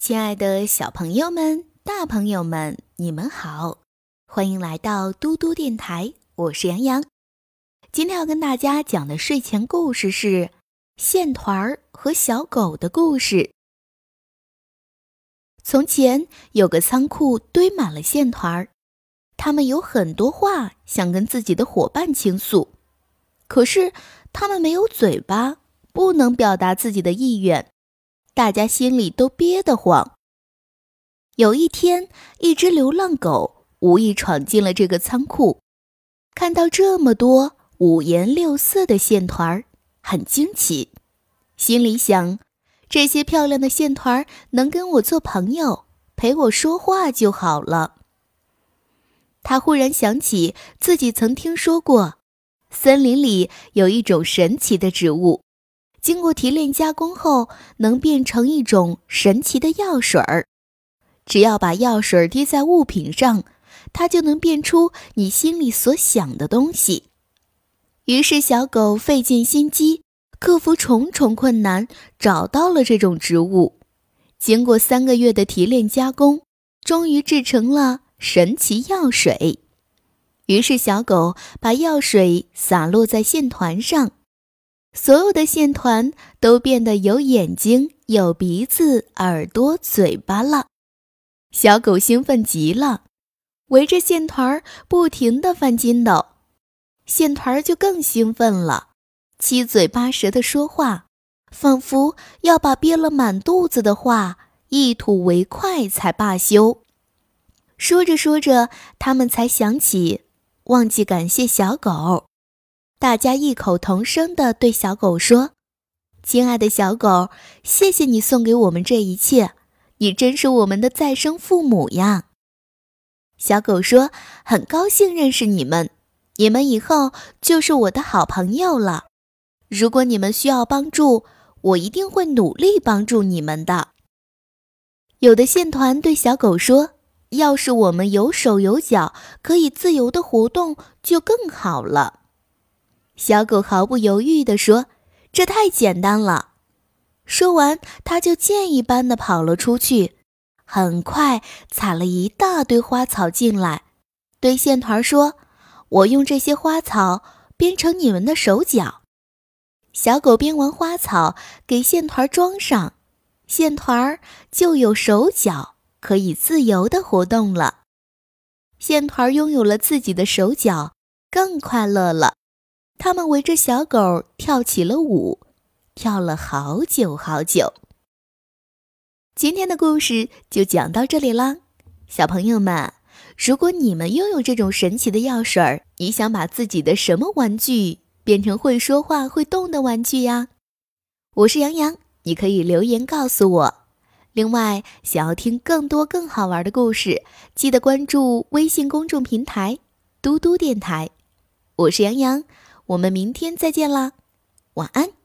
亲爱的小朋友们、大朋友们，你们好，欢迎来到嘟嘟电台，我是杨洋。今天要跟大家讲的睡前故事是《线团儿和小狗的故事》。从前有个仓库堆满了线团儿，他们有很多话想跟自己的伙伴倾诉，可是他们没有嘴巴，不能表达自己的意愿。大家心里都憋得慌。有一天，一只流浪狗无意闯进了这个仓库，看到这么多五颜六色的线团儿，很惊奇，心里想：这些漂亮的线团儿能跟我做朋友，陪我说话就好了。他忽然想起自己曾听说过，森林里有一种神奇的植物。经过提炼加工后，能变成一种神奇的药水儿。只要把药水滴在物品上，它就能变出你心里所想的东西。于是，小狗费尽心机，克服重重困难，找到了这种植物。经过三个月的提炼加工，终于制成了神奇药水。于是，小狗把药水洒落在线团上。所有的线团都变得有眼睛、有鼻子、耳朵、嘴巴了。小狗兴奋极了，围着线团不停地翻筋斗。线团就更兴奋了，七嘴八舌地说话，仿佛要把憋了满肚子的话一吐为快才罢休。说着说着，他们才想起忘记感谢小狗。大家异口同声地对小狗说：“亲爱的小狗，谢谢你送给我们这一切，你真是我们的再生父母呀！”小狗说：“很高兴认识你们，你们以后就是我的好朋友了。如果你们需要帮助，我一定会努力帮助你们的。”有的线团对小狗说：“要是我们有手有脚，可以自由的活动，就更好了。”小狗毫不犹豫地说：“这太简单了。”说完，它就箭一般的跑了出去，很快采了一大堆花草进来，对线团说：“我用这些花草编成你们的手脚。”小狗编完花草，给线团装上，线团就有手脚，可以自由的活动了。线团拥有了自己的手脚，更快乐了。他们围着小狗跳起了舞，跳了好久好久。今天的故事就讲到这里啦，小朋友们，如果你们拥有这种神奇的药水儿，你想把自己的什么玩具变成会说话、会动的玩具呀？我是杨洋，你可以留言告诉我。另外，想要听更多更好玩的故事，记得关注微信公众平台“嘟嘟电台”。我是杨洋。我们明天再见啦，晚安。